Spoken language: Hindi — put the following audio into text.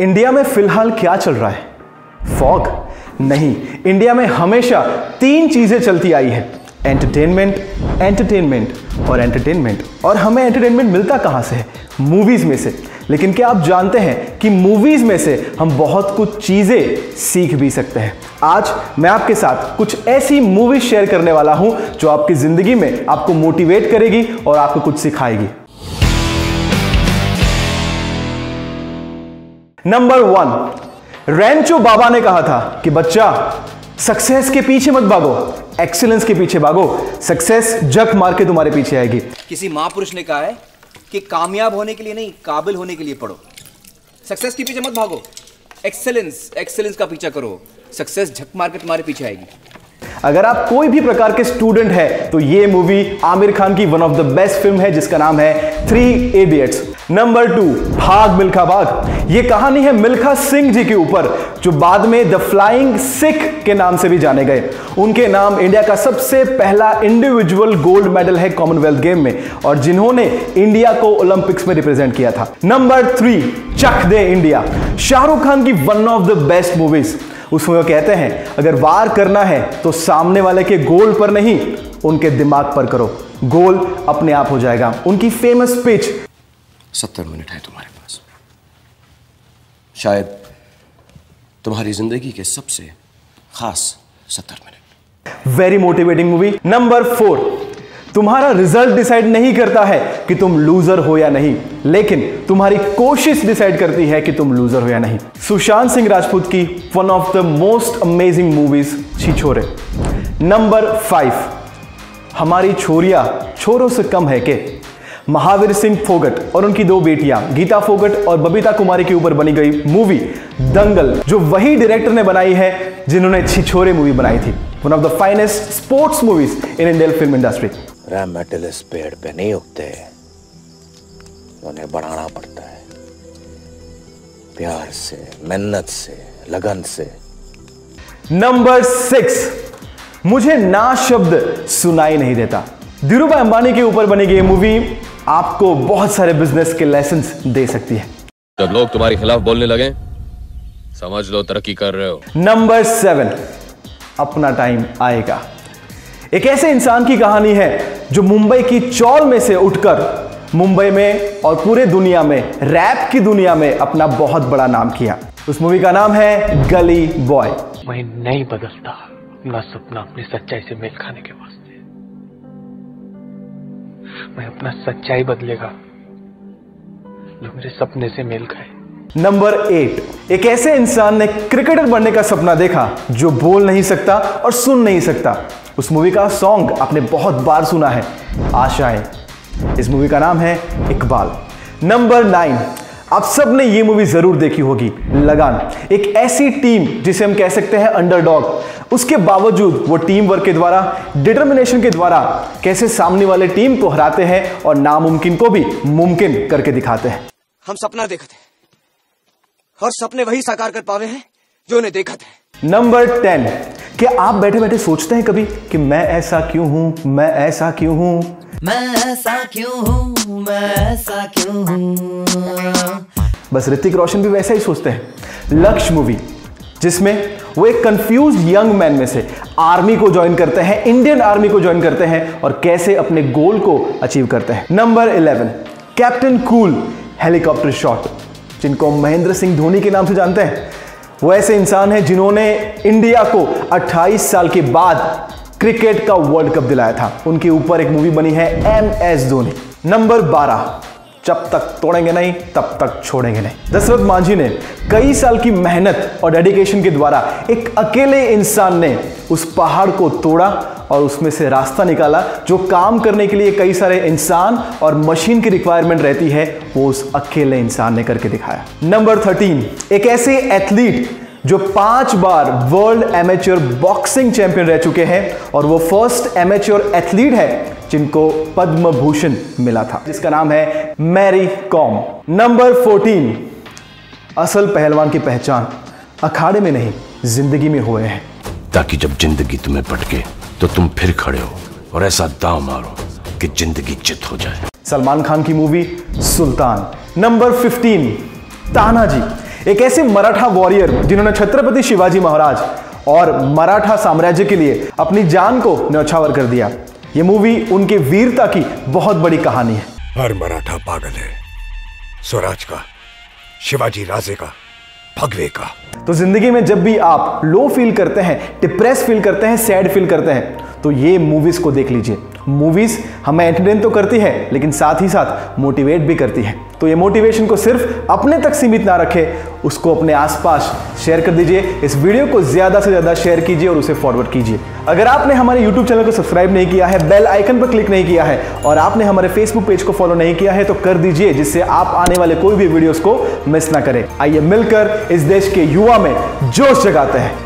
इंडिया में फ़िलहाल क्या चल रहा है? फॉग? नहीं, इंडिया में हमेशा तीन चीज़ें चलती आई है। एंटरटेनमेंट एंटरटेनमेंट और एंटरटेनमेंट और हमें एंटरटेनमेंट मिलता कहाँ से है? मूवीज़ में से। लेकिन क्या आप जानते हैं कि मूवीज़ में से हम बहुत कुछ चीज़ें सीख भी सकते हैं। आज मैं आपके साथ कुछ ऐसी मूवीज़ शेयर करने वाला हूँ जो आपकी ज़िंदगी में आपको मोटिवेट करेगी और आपको कुछ सिखाएगी। नंबर वन रैंचो बाबा ने कहा था कि बच्चा सक्सेस के पीछे मत भागो एक्सीलेंस के पीछे भागो सक्सेस जक मार के तुम्हारे पीछे आएगी। किसी महापुरुष ने कहा है कि कामयाब होने के लिए नहीं, काबिल होने के लिए पढ़ो। सक्सेस के पीछे मत भागो एक्सेलेंस एक्सेलेंस का पीछा करो। सक्सेस झक मार के तुम्हारे पीछे आएगी। अगर आप कोई भी प्रकार के स्टूडेंट है तो ये मूवी आमिर खान की one of the best film है, जिसका नाम है थ्री इडियट्स नंबर टू भाग मिल्खा भाग. ये कहानी है मिल्खा सिंह जी के ऊपर, जो बाद में द फ्लाइंग सिख के नाम से भी जाने गए. उनके नाम इंडिया का सबसे पहला इंडिविजुअल गोल्ड मेडल है कॉमनवेल्थ गेम में, और जिन्होंने इंडिया को ओलंपिक्स में रिप्रेजेंट किया था. Number three Chak De India Shahrukh Khan की one of the best movies उसमें वो कहते हैं? अगर वार करना है तो सामने वाले के गोल पर नहीं उनके दिमाग पर करो। गोल अपने आप हो जाएगा। उनकी फ़ेमस पिच सत्तर मिनट है तुम्हारे पास। शायद तुम्हारी ज़िंदगी के सबसे खास सत्तर minute. Very motivating movie number four तुम्हारा रिज़ल्ट डिसाइड नहीं करता है कि तुम लूजर हो या नहीं, लेकिन तुम्हारी कोशिश डिसाइड करती है कि तुम लूजर हो या नहीं। सुशांत सिंह राजपूत की one of the most amazing movies Chhichhore. Number five हमारी छोरिया छोरों से कम है के? महावीर सिंह फोगट और उनकी दो बेटियाँ, गीता फोगट और बबीता कुमारी के ऊपर बनी गई मूवी दंगल, जो वही डायरेक्टर ने बनाई है जिन्होंने छिछोरे मूवी बनाई थी। One of the finest sports movies in Indian film industry रैमेटिलिस पेड़ पे नहीं उगते। उन्हें बढ़ाना पड़ता है। प्यार से मेहनत से लगन से। नंबर सिक्स मुझे ना शब्द सुनाई नहीं देता। धीरूभाई अंबानी के ऊपर बनी गई मूवी आपको बहुत सारे बिज़नेस के लेसन दे सकती है। जब लोग तुम्हारे खिलाफ बोलने लगे समझ लो तरक्की कर रहे हो। नंबर सेवन अपना टाइम आएगा। एक ऐसे इंसान की कहानी है जो मुंबई की चौल में से उठकर मुंबई में और पूरे दुनिया में रैप की दुनिया में अपना बहुत बड़ा नाम किया। उस मूवी का नाम है गली बॉय। मैं नहीं बदलता अपना सपना अपनी सच्चाई से मेल खाने के वास्ते। मैं अपना सच्चाई बदलेगा जो मेरे सपने से मेल खाए। नंबर एट एक ऐसे इंसान ने क्रिकेटर बनने का सपना देखा जो बोल नहीं सकता और सुन नहीं सकता। उस मूवी का सॉन्ग आपने बहुत बार सुना है। आशाएँ इस मूवी का नाम है इकबाल। नंबर नाइन आप सबने ये मूवी ज़रूर देखी होगी। लगान, एक ऐसी टीम जिसे हम कह सकते हैं अंडरडॉग उसके बावजूद वो टीम वर्क के द्वारा डिटर्मिनेशन के द्वारा कैसे सामने वाले टीम को हराते हैं और नामुमकिन को भी मुमकिन करके दिखाते हैं। हम सपना देखते हैं। और सपने वही साकार कर पावे हैं जो उन्हें देखा थे नंबर टेन क्या आप बैठे बैठे सोचते हैं कभी कि मैं ऐसा क्यों हूँ मैं ऐसा क्यों हूँ? मैं ऐसा क्यों हूँ मैं ऐसा क्यों हूँ? बस ऋतिक रोशन भी वैसा ही सोचते हैं। लक्ष्य मूवी जिसमें वो एक कंफ्यूज यंग मैन में से आर्मी को ज्वाइन करते हैं इंडियन आर्मी को ज्वाइन करते हैं और कैसे अपने गोल को अचीव करते हैं। Number eleven captain cool helicopter shot जिनको महेंद्र सिंह धोनी के नाम से जानते हैं। वो ऐसे इंसान हैं जिन्होंने इंडिया को 28 साल के बाद क्रिकेट का वर्ल्ड कप दिलाया था। उनके ऊपर एक मूवी बनी है एम एस धोनी, नंबर 12 जब तक तोड़ेंगे नहीं, तब तक छोड़ेंगे नहीं। दशरथ मांझी ने कई साल की मेहनत और डेडिकेशन के द्वारा एक अकेले इंसान ने उस पहाड़ को तोड़ा और उसमें से रास्ता निकाला, जो काम करने के लिए कई सारे इंसान और मशीन की रिक्वायरमेंट रहती है, वो उस अकेले इंसान ने करके दिखाया। नंबर थर्टीन एक ऐसे एथलीट जो पाँच बार वर्ल्ड एमेच्योर बॉक्सिंग चैंपियन रह चुके हैं और वो फ़र्स्ट एमेच्योर एथलीट है जिनको पद्म भूषण मिला था। जिसका नाम है मैरी कॉम नंबर 14 असल पहलवान की पहचान अखाड़े में नहीं ज़िंदगी में हुए हैं। ताकि जब ज़िंदगी तुम्हें पटके तो तुम फिर खड़े हो और ऐसा दाव मारो कि ज़िंदगी चित हो जाए। सलमान खान की मूवी सुल्तान। नंबर 15 तानाजी एक ऐसे मराठा वॉरियर जिन्होंने छत्रपति शिवाजी महाराज और मराठा साम्राज्य के लिए अपनी जान को न्यौछावर कर दिया। ये मूवी उनके वीरता की बहुत बड़ी कहानी है। हर मराठा पागल है। स्वराज का शिवाजी राजे का भगवे का। तो ज़िंदगी में जब भी आप लो फील करते हैं डिप्रेस फील करते हैं सैड फील करते हैं तो ये मूवीज़ को देख लीजिए। मूवीज़ हमें एंटरटेन तो करती है, लेकिन साथ ही साथ मोटिवेट भी करती है। तो ये मोटिवेशन को सिर्फ़ अपने तक सीमित ना रखें, उसको अपने आसपास शेयर कर दीजिए। इस वीडियो को ज़्यादा से ज़्यादा शेयर कीजिए और उसे फॉरवर्ड कीजिए। अगर आपने हमारे यूट्यूब चैनल को सब्सक्राइब नहीं किया है बेल आइकन पर क्लिक नहीं किया है, और आपने हमारे फेसबुक पेज को फॉलो नहीं किया है तो कर दीजिए, जिससे आप आने वाले कोई भी वीडियोस को मिस ना करें। आइए मिलकर इस देश के युवा में जोश जगाते हैं।